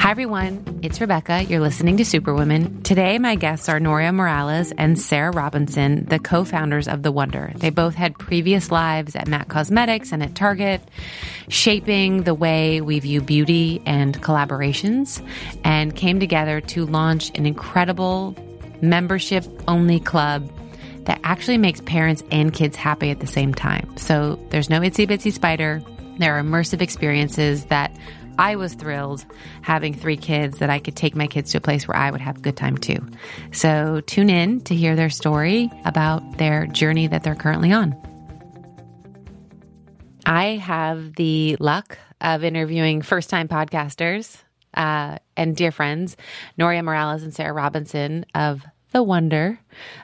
Hi, everyone. It's Rebecca. You're listening to Superwoman. Today, my guests are Noria Morales and Sarah Robinson, the co founders of The Wonder. They both had previous lives at MAC Cosmetics and at Target, shaping the way we view beauty and collaborations, and came together to launch an incredible membership only club that actually makes parents and kids happy at the same time. So there's no itsy bitsy spider. There are immersive experiences that I was thrilled having three kids that I could take my kids to a place where I would have a good time too. So tune in to hear their story about their journey that they're currently on. I have the luck of interviewing first time podcasters uh, and dear friends, Noria Morales and Sarah Robinson of The Wonder,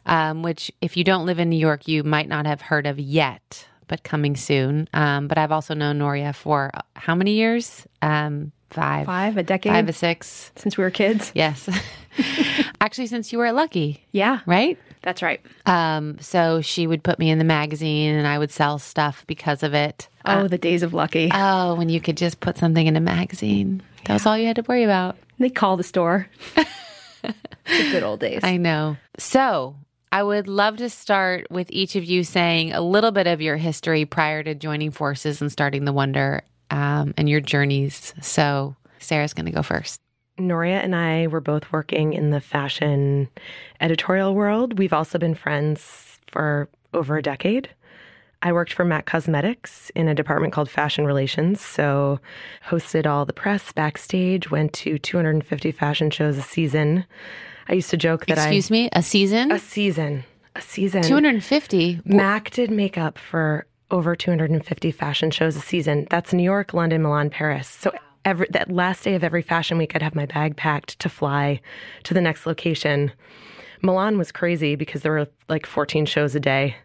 um, which, if you don't live in New York, you might not have heard of yet but coming soon. Um, but I've also known Noria for uh, how many years? Um, five. Five, a decade? Five or six. Since we were kids? Yes. Actually, since you were at Lucky. Yeah. Right? That's right. Um, so she would put me in the magazine and I would sell stuff because of it. Oh, Uh, the days of Lucky. oh, when you could just put something in a magazine. That was all you had to worry about. they call the store. the good old days. I know. So I would love to start with each of you saying a little bit of your history prior to joining forces and starting the Wonder um, and your journeys. So Sarah's going to go first. Noria and I were both working in the fashion editorial world. We've also been friends for over a decade. I worked for MAC Cosmetics in a department called Fashion Relations. So, hosted all the press backstage, went to 250 fashion shows a season. I used to joke that Excuse me, a season? A season. A season. 250. MAC did makeup for over 250 fashion shows a season. That's New York, London, Milan, Paris. So every that last day of every fashion week, I'd have my bag packed to fly to the next location. Milan was crazy because there were like 14 shows a day.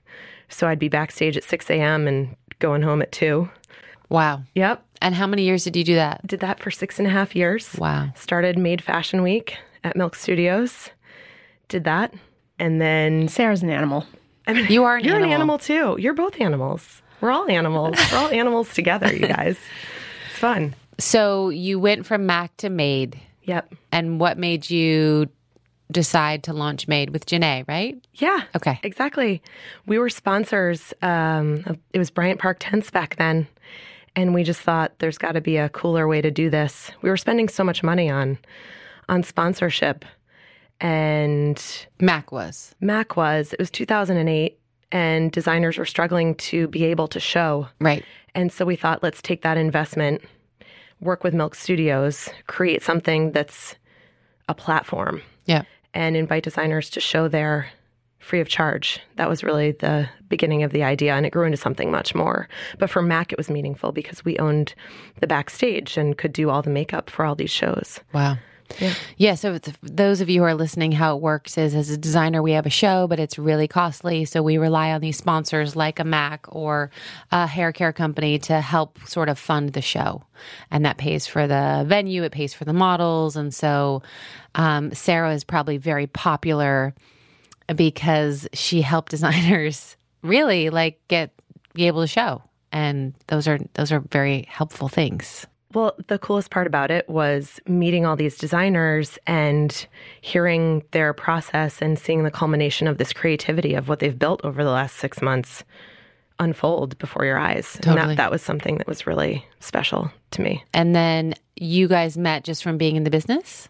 So I'd be backstage at 6 a.m. and going home at 2. Wow. Yep. And how many years did you do that? Did that for six and a half years. Wow. Started Made Fashion Week at Milk Studios. Did that. And then Sarah's an animal. I mean, You are an you're animal. an animal too. You're both animals. We're all animals. We're all animals together, you guys. It's fun. So you went from Mac to Made. Yep. And what made you decide to launch Made with Jenné, right? Yeah. Okay. Exactly. We were sponsors. Um, of- it was Bryant Park Tents back then. And we just thought there's got to be a cooler way to do this. We were spending so much money on on sponsorship. And Mac was. Mac was, it was 2008, and designers were struggling to be able to show. Right. And so we thought, let's take that investment, work with Milk Studios, create something that's a platform, Yeah. and invite designers to show there free of charge. That was really the beginning of the idea, and it grew into something much more. But for Mac, it was meaningful because we owned the backstage and could do all the makeup for all these shows. Wow. Yeah. yeah so those of you who are listening, how it works is as a designer, we have a show, but it's really costly. So we rely on these sponsors like a Mac or a hair care company to help sort of fund the show. And that pays for the venue, it pays for the models. And so um, Sarah is probably very popular because she helped designers really like get be able to show. And those are those are very helpful things. Well, the coolest part about it was meeting all these designers and hearing their process and seeing the culmination of this creativity of what they've built over the last six months unfold before your eyes. And Totally. that, that was something that was really special to me. And then you guys met just from being in the business?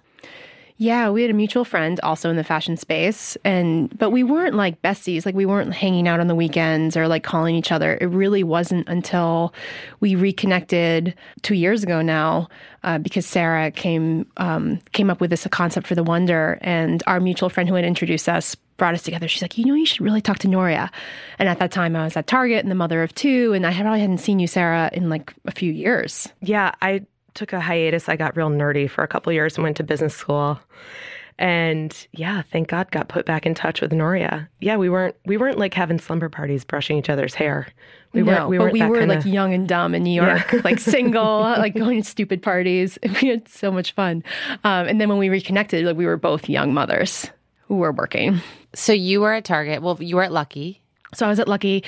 Yeah, we had a mutual friend also in the fashion space and but we weren't like besties, like we weren't hanging out on the weekends or like calling each other. It really wasn't until we reconnected 2 years ago now uh, because Sarah came um, came up with this concept for the Wonder and our mutual friend who had introduced us brought us together. She's like, "You know, you should really talk to Noria." And at that time I was at Target and the mother of two and I probably hadn't seen you Sarah in like a few years. Yeah, I took a hiatus. I got real nerdy for a couple years and went to business school. And yeah, thank God got put back in touch with Noria. Yeah, we weren't we weren't like having slumber parties brushing each other's hair. We no, weren't we but weren't we that were kinda, like young and dumb in New York, like single, like going to stupid parties. We had so much fun. Um, and then when we reconnected, like we were both young mothers who were working. So you were at Target. Well, you were at Lucky. So I was at Lucky,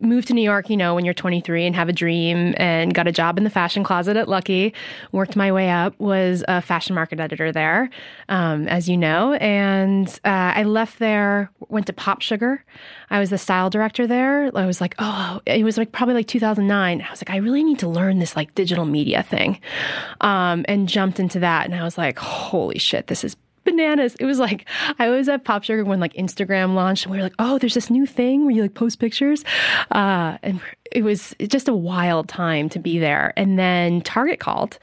moved to New York, you know, when you're 23 and have a dream, and got a job in the fashion closet at Lucky. Worked my way up, was a fashion market editor there, um, as you know. And uh, I left there, went to Pop Sugar. I was the style director there. I was like, oh, it was like probably like 2009. I was like, I really need to learn this like digital media thing, um, and jumped into that. And I was like, holy shit, this is bananas. It was like I was at Pop Sugar when like Instagram launched, and we were like, "Oh, there's this new thing where you like post pictures," uh, and it was just a wild time to be there. And then Target called,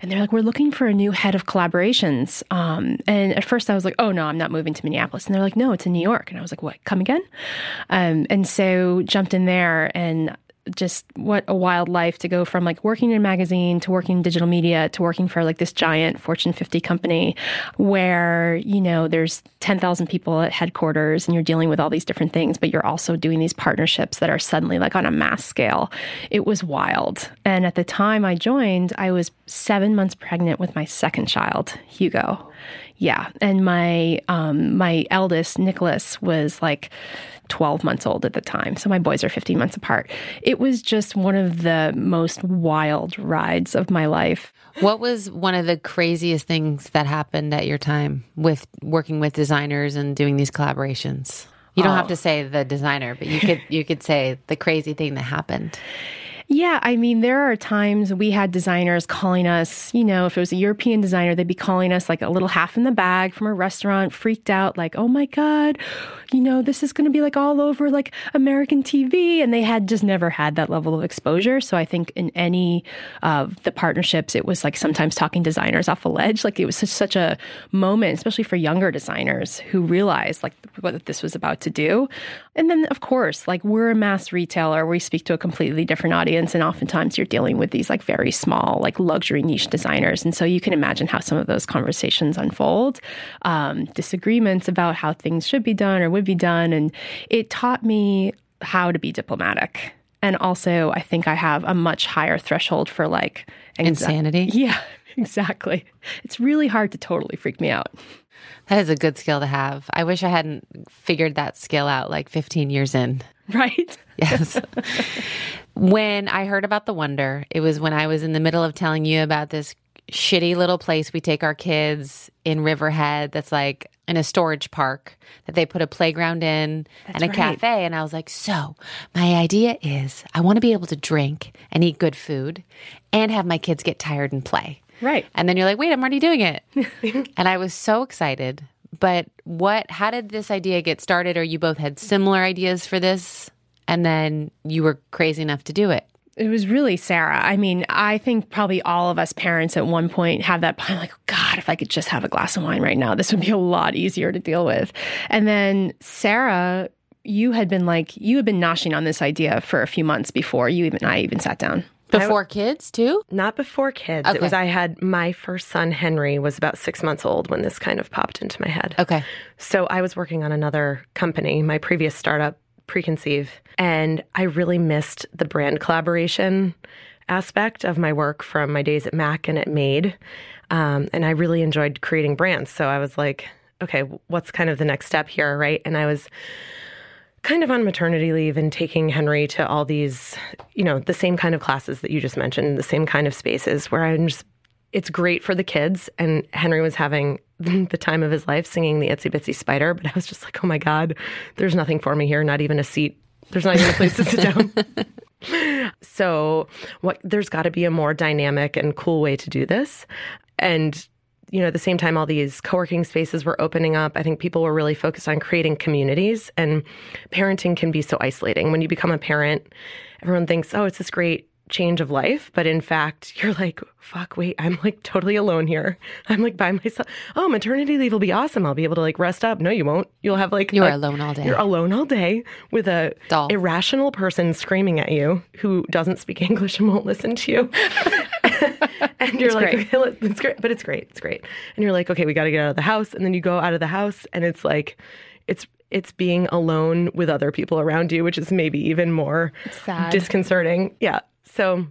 and they're like, "We're looking for a new head of collaborations." Um, and at first, I was like, "Oh no, I'm not moving to Minneapolis," and they're like, "No, it's in New York," and I was like, "What? Come again?" Um, and so jumped in there and just what a wild life to go from like working in a magazine to working in digital media to working for like this giant Fortune 50 company where, you know, there's 10,000 people at headquarters and you're dealing with all these different things, but you're also doing these partnerships that are suddenly like on a mass scale. It was wild. And at the time I joined, I was seven months pregnant with my second child, Hugo. Yeah. And my, um, my eldest, Nicholas, was like, 12 months old at the time. So my boys are 15 months apart. It was just one of the most wild rides of my life. What was one of the craziest things that happened at your time with working with designers and doing these collaborations? You don't oh. have to say the designer, but you could you could say the crazy thing that happened. Yeah, I mean, there are times we had designers calling us, you know, if it was a European designer, they'd be calling us like a little half in the bag from a restaurant, freaked out, like, oh my God, you know, this is going to be like all over like American TV. And they had just never had that level of exposure. So I think in any of the partnerships, it was like sometimes talking designers off a ledge. Like it was such, such a moment, especially for younger designers who realized like what this was about to do. And then, of course, like we're a mass retailer, we speak to a completely different audience. And oftentimes you're dealing with these like very small, like luxury niche designers. And so you can imagine how some of those conversations unfold, um, disagreements about how things should be done or would be done. And it taught me how to be diplomatic. And also, I think I have a much higher threshold for like insanity. Yeah, exactly. It's really hard to totally freak me out. That is a good skill to have. I wish I hadn't figured that skill out like 15 years in. Right? Yes. when I heard about the Wonder, it was when I was in the middle of telling you about this shitty little place we take our kids in Riverhead that's like in a storage park that they put a playground in that's and a right. cafe. And I was like, so my idea is I want to be able to drink and eat good food and have my kids get tired and play. Right. And then you're like, wait, I'm already doing it. and I was so excited. But what, how did this idea get started? Or you both had similar ideas for this and then you were crazy enough to do it? It was really Sarah. I mean, I think probably all of us parents at one point have that point like, God, if I could just have a glass of wine right now, this would be a lot easier to deal with. And then Sarah, you had been like, you had been noshing on this idea for a few months before you even, I even sat down. Before kids, too? Not before kids. Okay. It was, I had my first son, Henry, was about six months old when this kind of popped into my head. Okay. So I was working on another company, my previous startup, Preconceive, and I really missed the brand collaboration aspect of my work from my days at Mac and at Made. Um, and I really enjoyed creating brands. So I was like, okay, what's kind of the next step here, right? And I was kind of on maternity leave and taking Henry to all these, you know, the same kind of classes that you just mentioned, the same kind of spaces where I'm just, it's great for the kids. And Henry was having the time of his life singing the Itsy Bitsy Spider, but I was just like, oh my God, there's nothing for me here, not even a seat. There's not even a place to sit down. so what there's got to be a more dynamic and cool way to do this. And you know, at the same time, all these co working spaces were opening up. I think people were really focused on creating communities, and parenting can be so isolating. When you become a parent, everyone thinks, oh, it's this great change of life. But in fact, you're like, fuck, wait, I'm like totally alone here. I'm like by myself. Oh, maternity leave will be awesome. I'll be able to like rest up. No, you won't. You'll have like you're a, alone all day. You're alone all day with a Doll. irrational person screaming at you who doesn't speak English and won't listen to you. and you're it's like, great. Okay, it's great, but it's great. It's great. And you're like, okay, we got to get out of the house. And then you go out of the house, and it's like, it's it's being alone with other people around you, which is maybe even more disconcerting. Yeah. So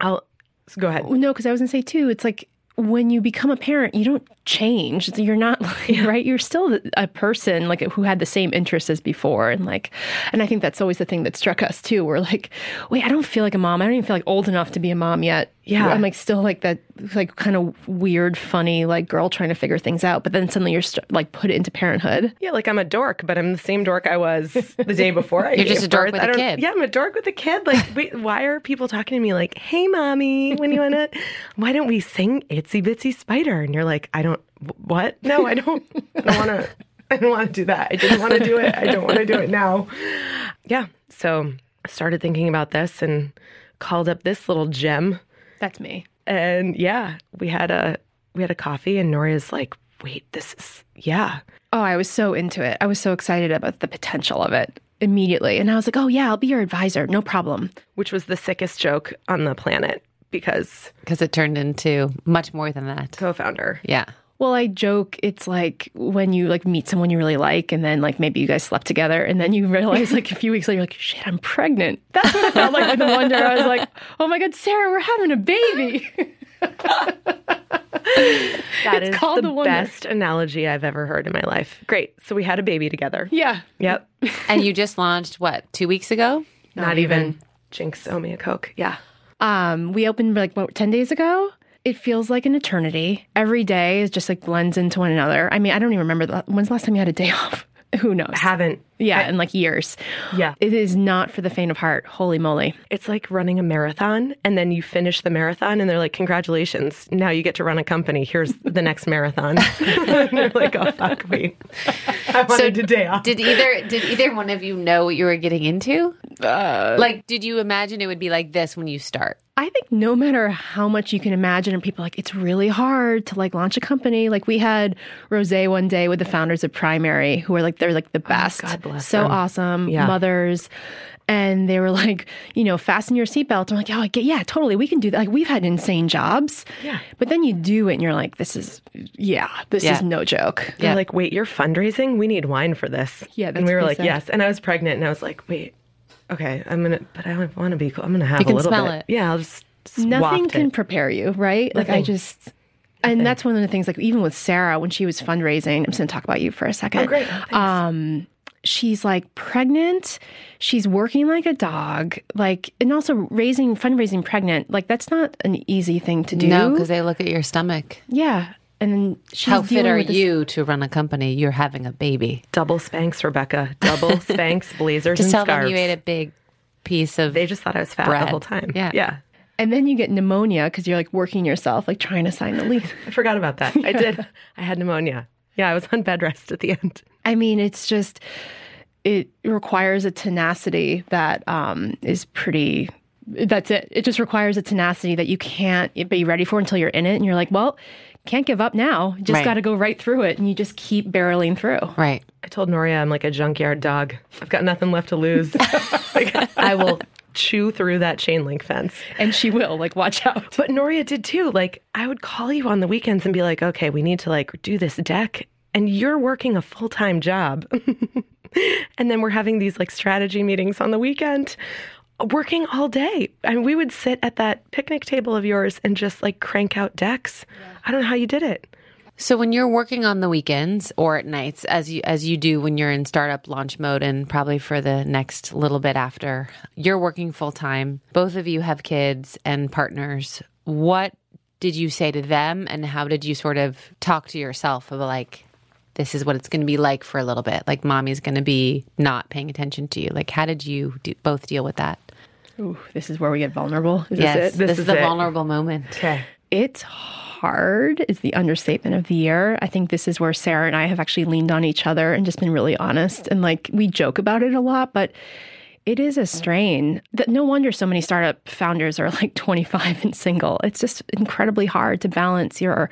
I'll so go ahead. No, because I was gonna say too. It's like when you become a parent, you don't change. You're not like, right. You're still a person like who had the same interests as before, and like, and I think that's always the thing that struck us too. We're like, wait, I don't feel like a mom. I don't even feel like old enough to be a mom yet. Yeah. I'm like still like that, like kind of weird, funny, like girl trying to figure things out. But then suddenly you're st- like put into parenthood. Yeah, like I'm a dork, but I'm the same dork I was the day before. I You're just gave a dork birth. with I a don't- kid. Yeah, I'm a dork with a kid. Like, wait, why are people talking to me like, "Hey, mommy, when you wanna? Why don't we sing Itsy Bitsy Spider?" And you're like, "I don't. Wh- What? No, I don't. I don't want to. I don't want to do that. I didn't want to do it. I don't want to do it now." Yeah. So I started thinking about this and called up this little gem That's me. and yeah, we had a we had a coffee, and Noria's like, "Wait, this is yeah." Oh, I was so into it. I was so excited about the potential of it immediately, and I was like, oh yeah, I'll be your advisor, no problem. Which was the sickest joke on the planet because Because it turned into much more than that. co-founder. Yeah. Well, I joke it's like when you like meet someone you really like and then like maybe you guys slept together and then you realize like a few weeks later you're like, shit, I'm pregnant. That's what it felt like with the wonder. I was like, oh my God, Sarah, we're having a baby. That It's is called the, the best analogy I've ever heard in my life. Great. So we had a baby together. yeah. Yep. And you just launched what, two weeks ago? Not, even. Jinx owe me a Coke. Yeah. Um, we opened like what, 10 days ago. It feels like an eternity. Every day is just like blends into one another. I mean, I don't even remember the, when's the last time you had a day off? Who knows? Haven't. Yeah, in like years. Yeah. It is not for the faint of heart. Holy moly. It's like running a marathon and then you finish the marathon and they're like, Congratulations. Now you get to run a company. Here's the next marathon. and you're like, Oh fuck, me. I wanted a day off. Did either did either one of you know what you were getting into? Uh, like, did you imagine it would be like this when you start? I think no matter how much you can imagine, and people are like it's really hard to like launch a company. Like we had Rose one day with the founders of Primary, who are like they're like the oh, best, Oh, God bless so them. awesome Yeah. mothers. And they were like, you know, fasten your seatbelt. I'm like, oh, get, yeah, totally, we can do that. Like we've had insane jobs, Yeah. But then you do it, and you're like, this is, yeah, this Yeah. is no joke. They're like, wait, you're fundraising? We need wine for this. Yeah, and we were like, said. yes. And I was pregnant, and I was like, wait, okay, I'm gonna, but I want to be cool. I'm gonna have You a little smell bit. it. Yeah, I'll just, nothing can it. prepare you, right? Like I just, and that's one of the things. Like even with Sarah, when she was fundraising, I'm just going to talk about you for a second. Oh, great. Thanks. Um, she's like pregnant. She's working like a dog. Like, and also raising, fundraising pregnant. Like that's not an easy thing to do. No, because they look at your stomach. yeah. And then she's How fit are you to run a company? You're having a baby. Double Spanx Rebecca. Double Spanx blazers, Just and tell scarves. them you ate a big piece of. They just thought I was fat bread. the whole time. Yeah. yeah. And then you get pneumonia because you're like working yourself, like trying to sign the lease. I forgot about that. I did. I had pneumonia. Yeah, I was on bed rest at the end. I mean, it's just it requires a tenacity that um, is pretty. That's it. It just requires a tenacity that you can't be ready for until you're in it, and you're like, well, can't give up now. Just Right. got to go right through it, and you just keep barreling through. right. I told Noria I'm like a junkyard dog. I've got nothing left to lose. like, I will chew through that chain link fence. And she will like watch out. But Noria did too. Like I would call you on the weekends and be like, "Okay, we need to like do this deck." And you're working a full-time job. and then we're having these like strategy meetings on the weekend, working all day. I mean, we would sit at that picnic table of yours and just like crank out decks. I don't know how you did it. So when you're working on the weekends or at nights, as you as you do when you're in startup launch mode, and probably for the next little bit after, you're working full time. Both of you have kids and partners. What did you say to them, and how did you sort of talk to yourself about like, this is what it's going to be like for a little bit? Like, mommy's going to be not paying attention to you. Like, how did you do, both deal with that? Ooh, this is where we get vulnerable. Is yes, this it? this, This is is the it. vulnerable moment. Okay. It's hard is the understatement of the year. I think this is where Sarah and I have actually leaned on each other and just been really honest. And like we joke about it a lot, but it is a strain that no wonder so many startup founders are like 25 and single. It's just incredibly hard to balance your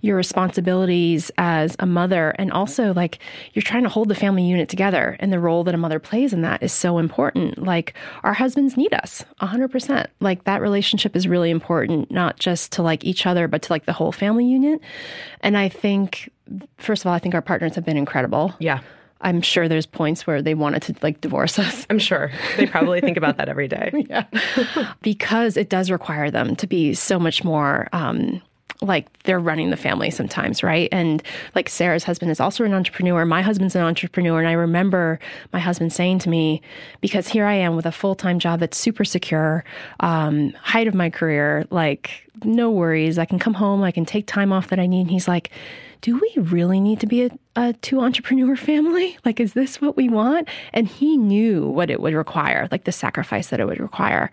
your responsibilities as a mother and also like you're trying to hold the family unit together and the role that a mother plays in that is so important. Like our husbands need us 100%. Like that relationship is really important not just to like each other but to like the whole family unit. And I think first of all I think our partners have been incredible. Yeah. I'm sure there's points where they wanted to like divorce us I'm sure. They probably think about that every day. Yeah. because it does require them to be so much more um, like they're running the family sometimes, right? And like Sarah's husband is also an entrepreneur. My husband's an entrepreneur. And I remember my husband saying to me, because here I am with a full time job that's super secure, um, height of my career, like no worries. I can come home, I can take time off that I need. And he's like, do we really need to be a, a, two entrepreneur family? Like, is this what we want? And he knew what it would require, like the sacrifice that it would require.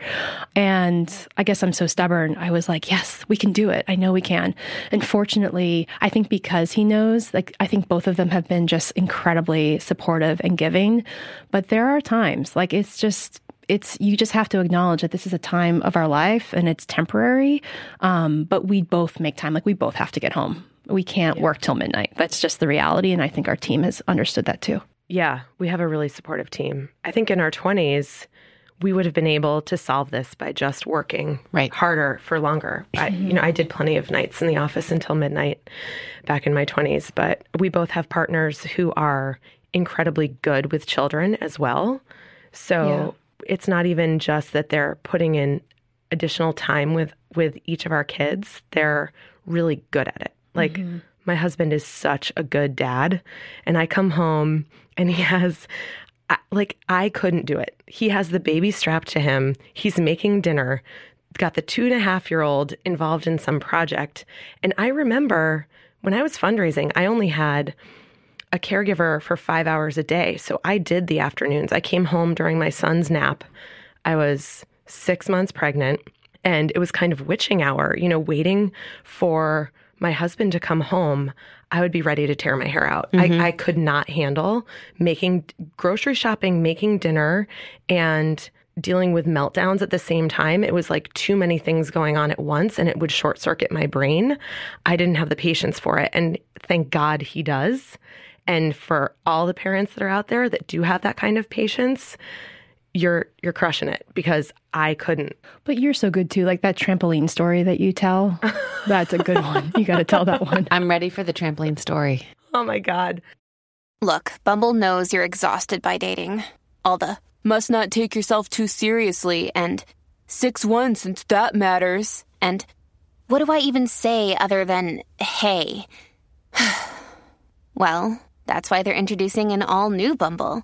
And I guess I'm so stubborn. I was like, yes, we can do it. I know we can. And fortunately, I think because he knows, like, I think both of them have been just incredibly supportive and giving. But there are times, like, it's just, it's you just have to acknowledge that this is a time of our life and it's temporary um, but we both make time like we both have to get home we can't yeah. work till midnight. That's just the reality. And I think our team has understood that too. Yeah, we have a really supportive team. I think in our 20s, we would have been able to solve this by just working right. harder for longer. I, you know, I did plenty of nights in the office until midnight back in my 20s, but we both have partners who are incredibly good with children as well. So yeah. it's not even just that they're putting in additional time with with each of our kids. They're really good at it. Like, mm-hmm. my husband is such a good dad. And I come home and he has, like, I couldn't do it. He has the baby strapped to him. He's making dinner, got the two and a half year old involved in some project. And I remember when I was fundraising, I only had a caregiver for five hours a day. So I did the afternoons. I came home during my son's nap. I was six months pregnant and it was kind of witching hour, you know, waiting for my husband to come home, I would be ready to tear my hair out. Mm-hmm. I, I could not handle making grocery shopping, making dinner, and dealing with meltdowns at the same time. It was like too many things going on at once and it would short circuit my brain. I didn't have the patience for it. And thank God he does. And for all the parents that are out there that do have that kind of patience, you're you're crushing it because I couldn't. But you're so good too. Like that trampoline story that you tell. That's a good one. You got to tell that one. I'm ready for the trampoline story. Oh my god. Look, Bumble knows you're exhausted by dating. All the must not take yourself too seriously and 6-1 since that matters. And what do I even say other than hey? well, that's why they're introducing an all new Bumble.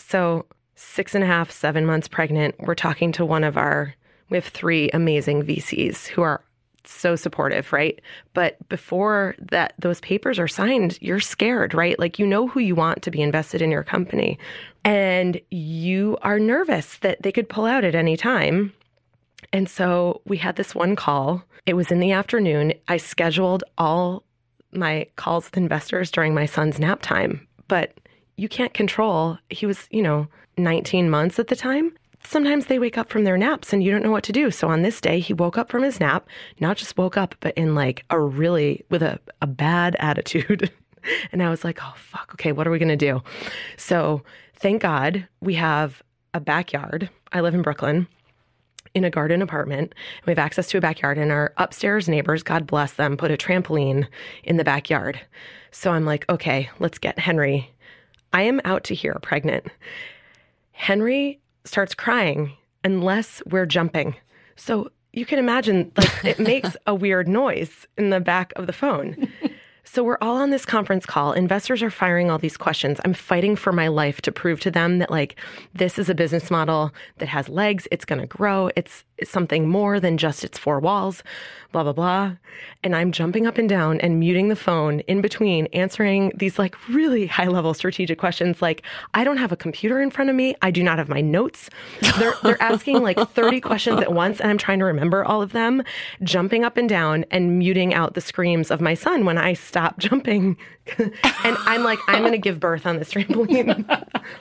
So, six and a half, seven months pregnant, we're talking to one of our, we have three amazing VCs who are so supportive, right? But before that those papers are signed, you're scared, right? Like you know who you want to be invested in your company and you are nervous that they could pull out at any time. And so we had this one call. It was in the afternoon. I scheduled all my calls with investors during my son's nap time, but you can't control. He was, you know, 19 months at the time. Sometimes they wake up from their naps and you don't know what to do. So on this day, he woke up from his nap, not just woke up, but in like a really, with a, a bad attitude. and I was like, oh, fuck, okay, what are we going to do? So thank God we have a backyard. I live in Brooklyn in a garden apartment. We have access to a backyard, and our upstairs neighbors, God bless them, put a trampoline in the backyard. So I'm like, okay, let's get Henry I am out to here pregnant. Henry starts crying unless we're jumping. So you can imagine, like, it makes a weird noise in the back of the phone. So we're all on this conference call. Investors are firing all these questions. I'm fighting for my life to prove to them that like this is a business model that has legs. It's going to grow. It's, it's something more than just its four walls, blah, blah, blah. And I'm jumping up and down and muting the phone in between answering these like really high level strategic questions. Like I don't have a computer in front of me. I do not have my notes. They're, they're asking like 30 questions at once and I'm trying to remember all of them, jumping up and down and muting out the screams of my son when I stop jumping. and I'm like, I'm going to give birth on this trampoline.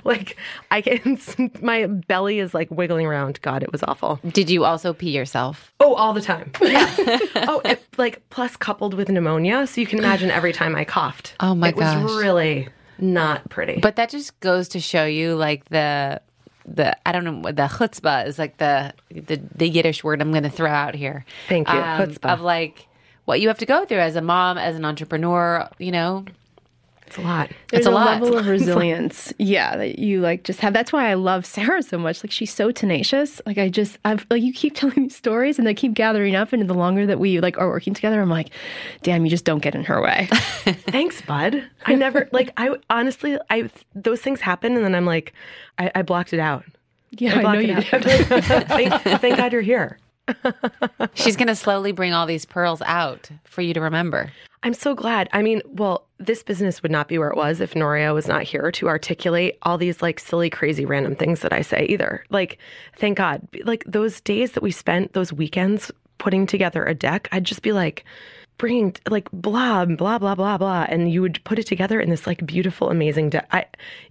like, I can, my belly is like wiggling around. God, it was awful. Did you also pee yourself? Oh, all the time. Yeah. oh, it, like, plus coupled with pneumonia. So you can imagine every time I coughed. Oh my god. it gosh. was really not pretty. But that just goes to show you like the the I don't know the chutzpah is like the the, the Yiddish word I'm going to throw out here. Thank you. Um, Chutzpah. Of like what you have to go through as a mom, as an entrepreneur, you know. It's a lot. There's It's a lot. level of resilience. yeah, that you like just have. That's why I love Sarah so much. Like she's so tenacious. Like I just, I've like you keep telling me stories and they keep gathering up, and the longer that we like are working together, I'm like, damn, you just don't get in her way. Thanks, bud. I never, like, I honestly, I, those things happen and then I'm like, I, I blocked it out. yeah, I, block know you out. did. thank, thank God you're here. She's going to slowly bring all these pearls out for you to remember. I'm so glad. I mean, well, this business would not be where it was if Noria was not here to articulate all these like silly, crazy, random things that I say either. Like, thank God. Like those days that we spent, those weekends putting together a deck, I'd just be like, bringing like blah blah blah blah blah and you would put it together in this like beautiful amazing deck i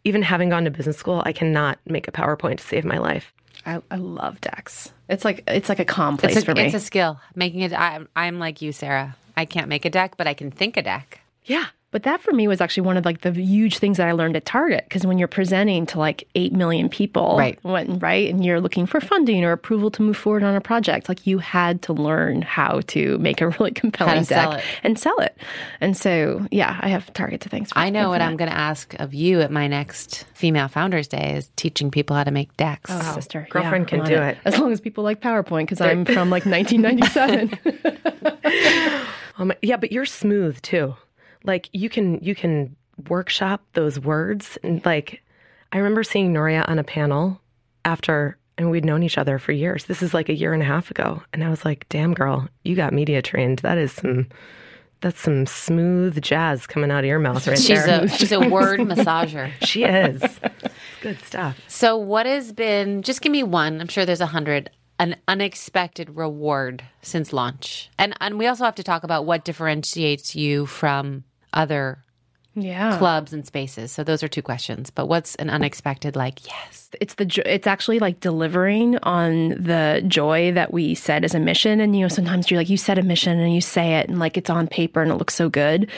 even having gone to business school i cannot make a powerpoint to save my life I, I love decks. It's like it's like a calm place It's a, for me. it's a skill. Making it. I'm, I'm like you, Sarah. I can't make a deck, but I can think a deck. yeah But that for me was actually one of like the huge things that I learned at Target because when you're presenting to like 8 million people, Right. when, right, and you're looking for funding or approval to move forward on a project, like you had to learn how to make a really compelling deck sell and sell it. And so, yeah, I have Target to thanks for I know what that. I'm going to ask of you at my next Female Founders Day is teaching people how to make decks. Oh, sister. Girlfriend yeah, can I'm on do it. As long as people like PowerPoint because I'm from like 1997. Um, yeah, but you're smooth too. Like you can you can workshop those words and like I remember seeing Noria on a panel after and we'd known each other for years. This is like a year and a half ago. And I was like, damn girl, you got media trained. That is some that's some smooth jazz coming out of your mouth right She's there. a she's a word massager. she is. It's good stuff. So, what has been? Just give me one. I'm sure there's a hundred. An unexpected reward since launch, and and we also have to talk about what differentiates you from other yeah. clubs and spaces. So those are two questions. But what's an unexpected? Like, yes, it's the jo- it's actually like delivering on the joy that we set as a mission and you know sometimes you're like you set a mission and you say it and like it's on paper and it looks so good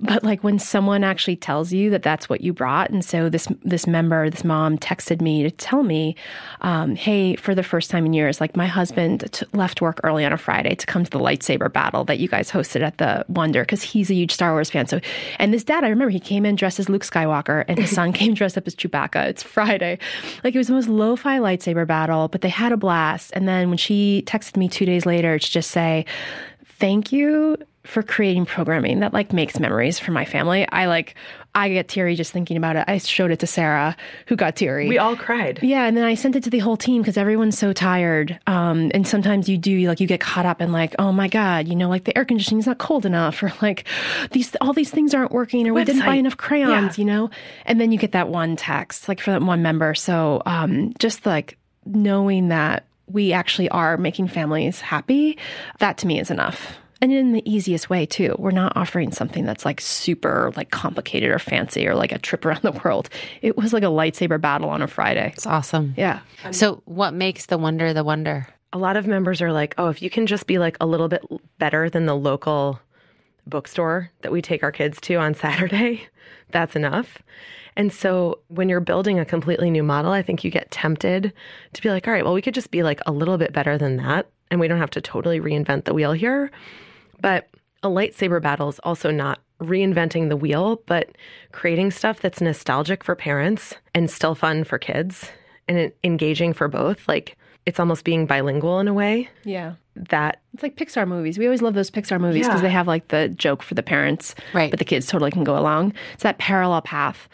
but like when someone actually tells you that that's what you brought and so this this member this mom texted me to tell me um, hey for the first time in years like my husband t- left work early on a friday to come to the lightsaber battle that you guys hosted at the wonder because he's a huge star wars fan. So and this dad i remember he came in dressed as luke skywalker and his son came dressed up as chewbacca. It's friday. Like it was the most lo-fi lightsaber battle but they had a blast. And then when she texted me two days later to just say thank you for creating programming that like makes memories for my family. I like I get teary just thinking about it. I showed it to Sarah, who got teary. We all cried. yeah, and then I sent it to the whole team because everyone's so tired. Um, and sometimes you do like you get caught up in like, oh my god, you know, like the air conditioning's not cold enough, or like these all these things aren't working, or we didn't buy enough crayons, Yeah. you know. And then you get that one text like for that one member. So um, just like knowing that we actually are making families happy, that to me is enough. And in the easiest way too. We're not offering something that's like super like complicated or fancy or like a trip around the world. It was like a lightsaber battle on a Friday. it's awesome. Yeah. So, what makes the wonder the wonder? a lot of members are like, oh, if you can just be like a little bit better than the local bookstore that we take our kids to on Saturday, that's enough. And so when you're building a completely new model, I think you get tempted to be like, all right, well, we could just be like a little bit better than that. And we don't have to totally reinvent the wheel here. But a lightsaber battle is also not reinventing the wheel, but creating stuff that's nostalgic for parents and still fun for kids and engaging for both. Like it's almost being bilingual in a way. Yeah. that It's like Pixar movies. We always love those Pixar movies because Yeah. they have like the joke for the parents, Right. But the kids totally can go along. It's that parallel path.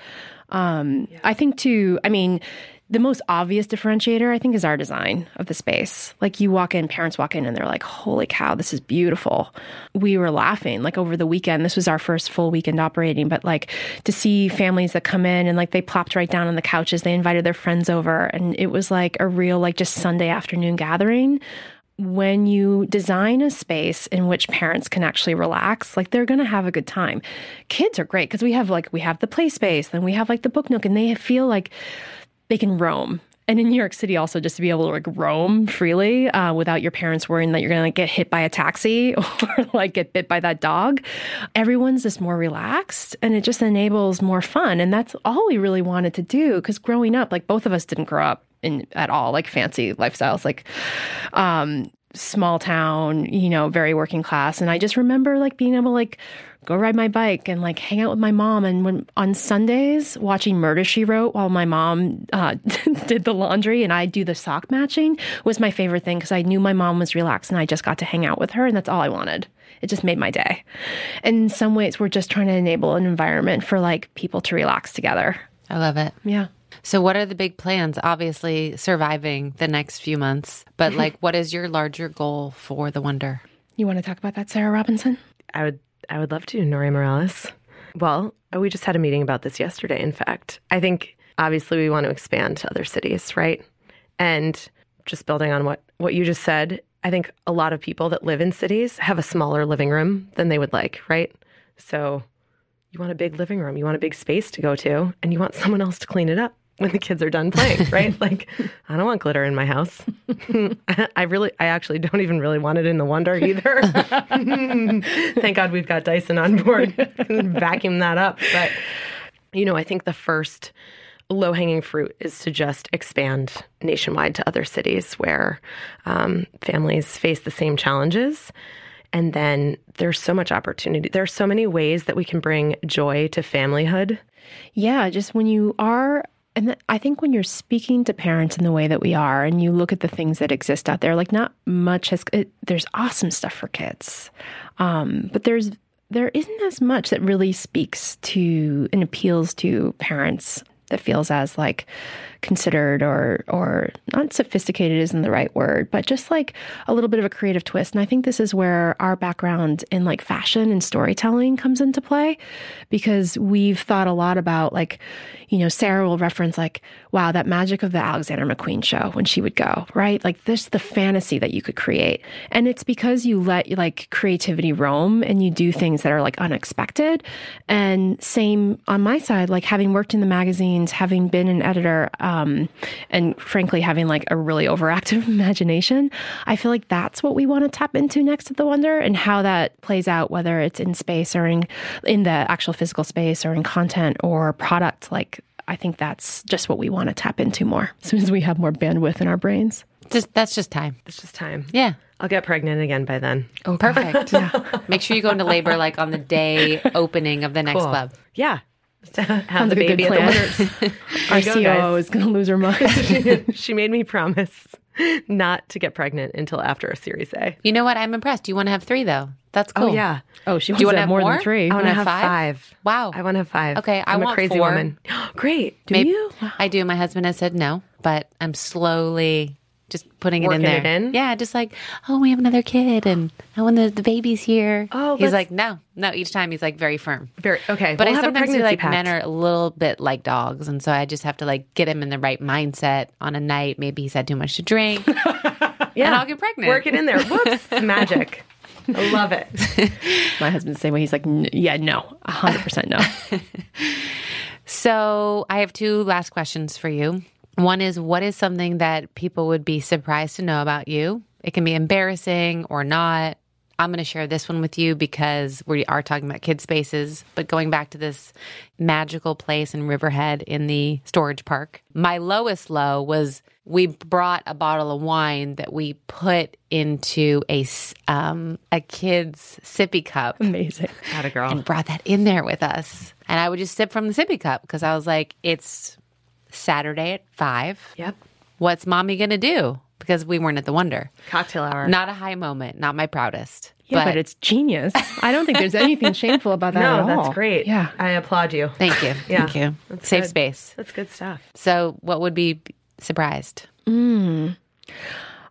Um, I think too. I mean, the most obvious differentiator I think is our design of the space. Like you walk in, parents walk in, and they're like, "Holy cow, this is beautiful." We were laughing like over the weekend. This was our first full weekend operating, but like to see families that come in and like they plopped right down on the couches. They invited their friends over, and it was like a real like just Sunday afternoon gathering when you design a space in which parents can actually relax, like they're going to have a good time. Kids are great because we have like we have the play space, then we have like the book nook, and they feel like they can roam. And in New York City, also just to be able to like roam freely uh, without your parents worrying that you're going to like, get hit by a taxi or like get bit by that dog. Everyone's just more relaxed, and it just enables more fun. And that's all we really wanted to do. Because growing up, like both of us didn't grow up in at all like fancy lifestyles, like um, small town, you know, very working class. And I just remember like being able to like go ride my bike and like hang out with my mom. And when on Sundays, watching Murder She Wrote while my mom uh, did the laundry and I do the sock matching was my favorite thing because I knew my mom was relaxed and I just got to hang out with her, and that's all I wanted. It just made my day. And in some ways, we're just trying to enable an environment for like people to relax together. I love it. Yeah. So, what are the big plans? Obviously, surviving the next few months, but like, what is your larger goal for the Wonder? You want to talk about that, Sarah Robinson? I would I would love to, Nori Morales. Well, we just had a meeting about this yesterday, in fact. I think obviously we want to expand to other cities, right? And just building on what, what you just said, I think a lot of people that live in cities have a smaller living room than they would like, right? So you want a big living room, you want a big space to go to, and you want someone else to clean it up when the kids are done playing, right? like, I don't want glitter in my house. I really, I actually don't even really want it in the Wonder either. Thank God we've got Dyson on board, vacuum that up. But, you know, I think the first low hanging fruit is to just expand nationwide to other cities where um, families face the same challenges. And then there's so much opportunity. There are so many ways that we can bring joy to familyhood. Yeah, just when you are, and I think when you're speaking to parents in the way that we are, and you look at the things that exist out there, like not much has. It, there's awesome stuff for kids, um, but there's there isn't as much that really speaks to and appeals to parents that feels as like considered or or not sophisticated isn't the right word, but just like a little bit of a creative twist. And I think this is where our background in like fashion and storytelling comes into play because we've thought a lot about like, you know, Sarah will reference like, wow, that magic of the Alexander McQueen show when she would go, right? Like this the fantasy that you could create. And it's because you let like creativity roam and you do things that are like unexpected. And same on my side, like having worked in the magazines, having been an editor, um, Um, and frankly, having like a really overactive imagination, I feel like that's what we want to tap into next at the Wonder and how that plays out, whether it's in space or in in the actual physical space or in content or product. Like I think that's just what we want to tap into more as soon as we have more bandwidth in our brains. Just that's just time. It's just time. Yeah. I'll get pregnant again by then. Oh, perfect. Make sure you go into labor like on the day opening of the next Cool. club. Yeah. Have Sounds the like a baby good at the plan. Wonder. Our you go, COO guys. is going to lose her mind. she made me promise not to get pregnant until after a Series A. You know what? I'm impressed. You want to have three though. That's oh, cool. Oh yeah, oh, she Do you wants want to to have have more, more? than three. I want to have have five? five? Wow. I want to have five. Okay, I I'm a crazy four. woman. Great. Do Maybe- you? I do. My husband has said no, but I'm slowly just putting it in there. it in? Yeah, just like, oh, we have another kid, and oh, when the, the baby's here. Oh, he's let's- like, no, no. Each time he's like very firm. Very okay. But we'll I have sometimes feel like pact. men are a little bit like dogs, and so I just have to like get him in the right mindset on a night. Maybe he's had too much to drink, yeah. and I'll get pregnant. Work it in there. Whoops, magic. I love it. My husband's the same way. He's like, "N- yeah, no, 100% no. So I have two last questions for you. One is what is something that people would be surprised to know about you? It can be embarrassing or not. I'm going to share this one with you because we are talking about kid spaces, but going back to this magical place in Riverhead in the storage park. My lowest low was we brought a bottle of wine that we put into a s- um, a kid's sippy cup Amazing. Had a girl. and brought that in there with us. And I would just sip from the sippy cup because I was like, it's Saturday at five. Yep. What's mommy going to do? because we weren't at the Wonder. Cocktail hour. Not a high moment, not my proudest. Yeah, but, it's genius. I don't think there's anything shameful about that no, that's great. Yeah. I applaud you. thank you. Yeah, Thank you. that's Safe good. space. That's good stuff. So, what would be surprised? Hmm.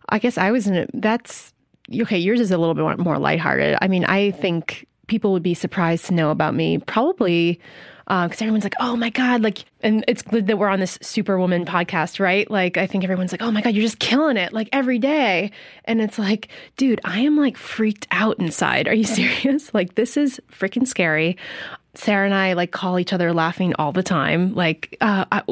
I guess I was in it. That's okay. Yours is a little bit more lighthearted. I mean, I think people would be surprised to know about me, probably because everyone's like, "Oh my god!" Like, and it's good that we're on this Superwoman podcast, right? Like, I think everyone's like, "Oh my god, you're just killing it!" Like every day, and it's like, dude, I am like freaked out inside. Are you serious? Like, this is freaking scary. Sarah and I like call each other laughing all the time. Like, uh, I,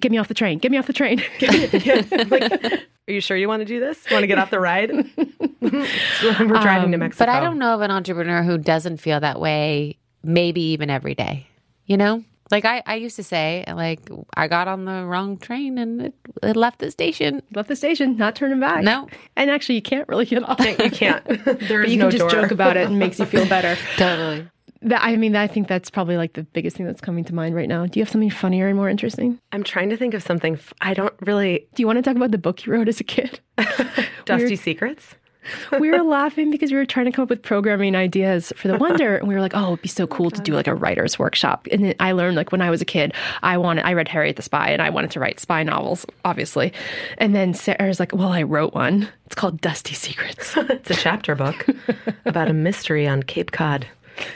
get me off the train. Get me off the train. Are you sure you want to do this? Want to get off the ride? We're driving to Mexico. But I don't know of an entrepreneur who doesn't feel that way, maybe even every day. You know? Like I, I used to say, like, I got on the wrong train and it, it left the station. left the station, not turning back. No. And actually, you can't really get off. You can't. There's But you no can just door. joke about it and makes you feel better. Totally. That, I mean, I think that's probably like the biggest thing that's coming to mind right now. Do you have something funnier and more interesting? I'm trying to think of something. F- I don't really. Do you want to talk about the book you wrote as a kid? Dusty Secrets? we were laughing because we were trying to come up with programming ideas for the Wonder, and we were like, "Oh, it'd be so oh cool to do like a writer's workshop." And then I learned like when I was a kid, I wanted I read Harriet the Spy, and I wanted to write spy novels, obviously. And then Sarah's like, "Well, I wrote one. It's called Dusty Secrets." It's a chapter book about a mystery on Cape Cod.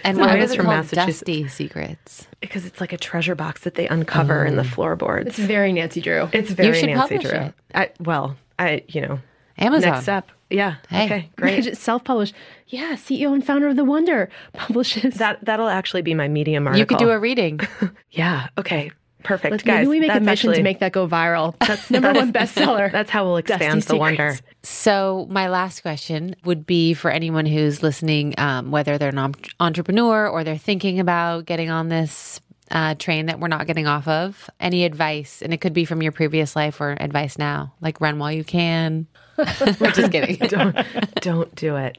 And why I was was it from called Massachusetts. Dusty Secrets? Because it's like a treasure box that they uncover in the mm. floorboards. it's very Nancy Drew. It's very should Nancy Drew. it. I, well, I you know Amazon. next step. Yeah. Hey. Okay. Great. Self-published. Yeah, CEO and founder of the Wonder publishes That that'll actually be my medium article. You could do a reading. Yeah. Okay. Perfect, Let's, guys. maybe we make a that's mission to make that go viral. That's number one bestseller. That's how we'll expand Dusty the wonder. So, my last question would be for anyone who's listening, um, whether they're an entrepreneur or they're thinking about getting on this uh, train that we're not getting off of, any advice? And it could be from your previous life or advice now, like run while you can. we're just kidding. don't don't do it.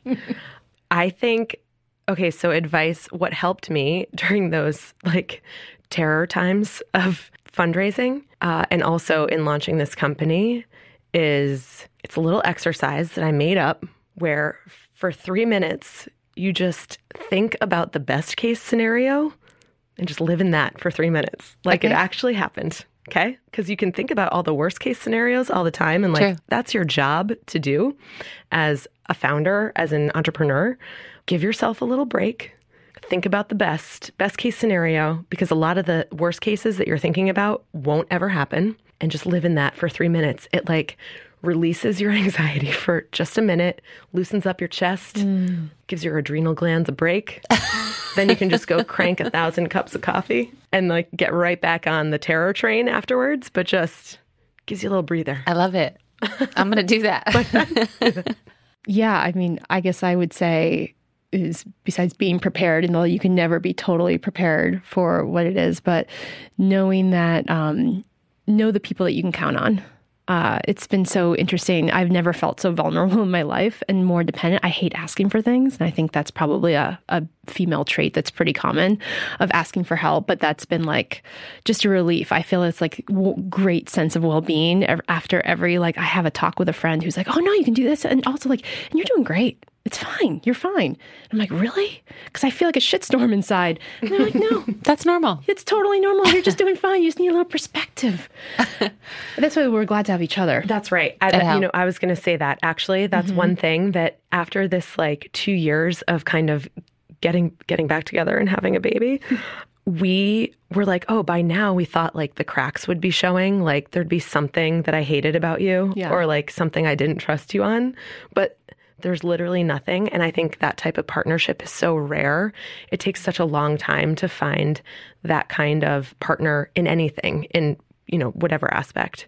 I think okay, so advice what helped me during those like terror times of fundraising uh, and also in launching this company is it's a little exercise that I made up where for 3 minutes you just think about the best case scenario and just live in that for 3 minutes like it actually happened. Okay? Cuz you can think about all the worst case scenarios all the time and like True. that's your job to do as a founder, as an entrepreneur. Give yourself a little break. Think about the best, best case scenario, because a lot of the worst cases that you're thinking about won't ever happen. And just live in that for three minutes. It like releases your anxiety for just a minute, loosens up your chest, gives your adrenal glands a break. then you can just go crank a thousand cups of coffee and like get right back on the terror train afterwards, but just gives you a little breather. I love it. I'm going to do that. Yeah, I mean, I guess I would say is besides being prepared, and though you can never be totally prepared for what it is, but knowing that um, know the people that you can count on. Uh, it's been so interesting. I've never felt so vulnerable in my life and more dependent. I hate asking for things, and I think that's probably a, a female trait that's pretty common of asking for help. But that's been like just a relief. I feel it's like great sense of well being after every like I have a talk with a friend who's like, oh no, you can do this, and also like, and you're doing great. It's fine. You're fine. I'm like, really? Because I feel like a shitstorm inside. And they're like, no, That's normal. it's totally normal. You're just doing fine. You just need a little perspective. That's why we're glad to have each other. That's right. I, It you know, I was going to say that actually. That's mm-hmm. one thing that after this like two years of kind of getting getting back together and having a baby, we were like, oh, by now we thought like the cracks would be showing, like there'd be something that I hated about you, Yeah. or like something I didn't trust you on, but. There's literally nothing. And I think that type of partnership is so rare. It takes such a long time to find that kind of partner in anything, in, you know, whatever aspect.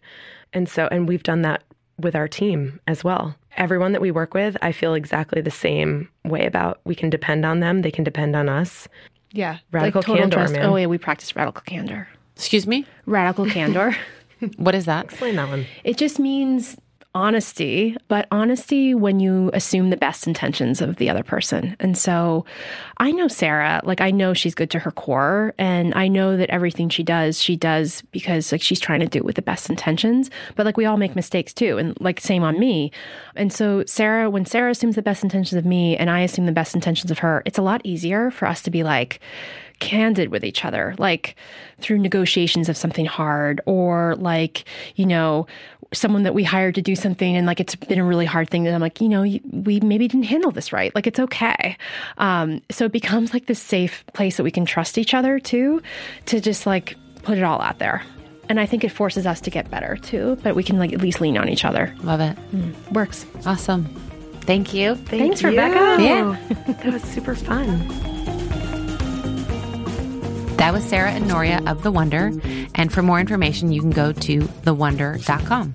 And so, and we've done that with our team as well. Everyone that we work with, I feel exactly the same way about. We can depend on them, they can depend on us. Yeah. Radical total candor, trust. man. Oh, yeah, we practice radical candor. Excuse me? Radical candor. What is that? Explain that one. it just means honesty, but honesty when you assume the best intentions of the other person. And so I know Sarah, like I know she's good to her core and I know that everything she does, she does because like she's trying to do it with the best intentions, but like we all make mistakes too and like same on me. And so Sarah, when Sarah assumes the best intentions of me and I assume the best intentions of her, it's a lot easier for us to be like candid with each other, like through negotiations of something hard or like, you know, someone that we hired to do something and like it's been a really hard thing that I'm like, you know, we maybe didn't handle this right. Like it's okay. Um, so it becomes like this safe place that we can trust each other too, to just like put it all out there. And I think it forces us to get better too, but we can like at least lean on each other. Love it. Mm, works. Awesome. Thank you. Thank Thanks, you. Rebecca. Yeah. that was super fun. That was Sarah and Noria of The Wonder. And for more information, you can go to thewonder.com.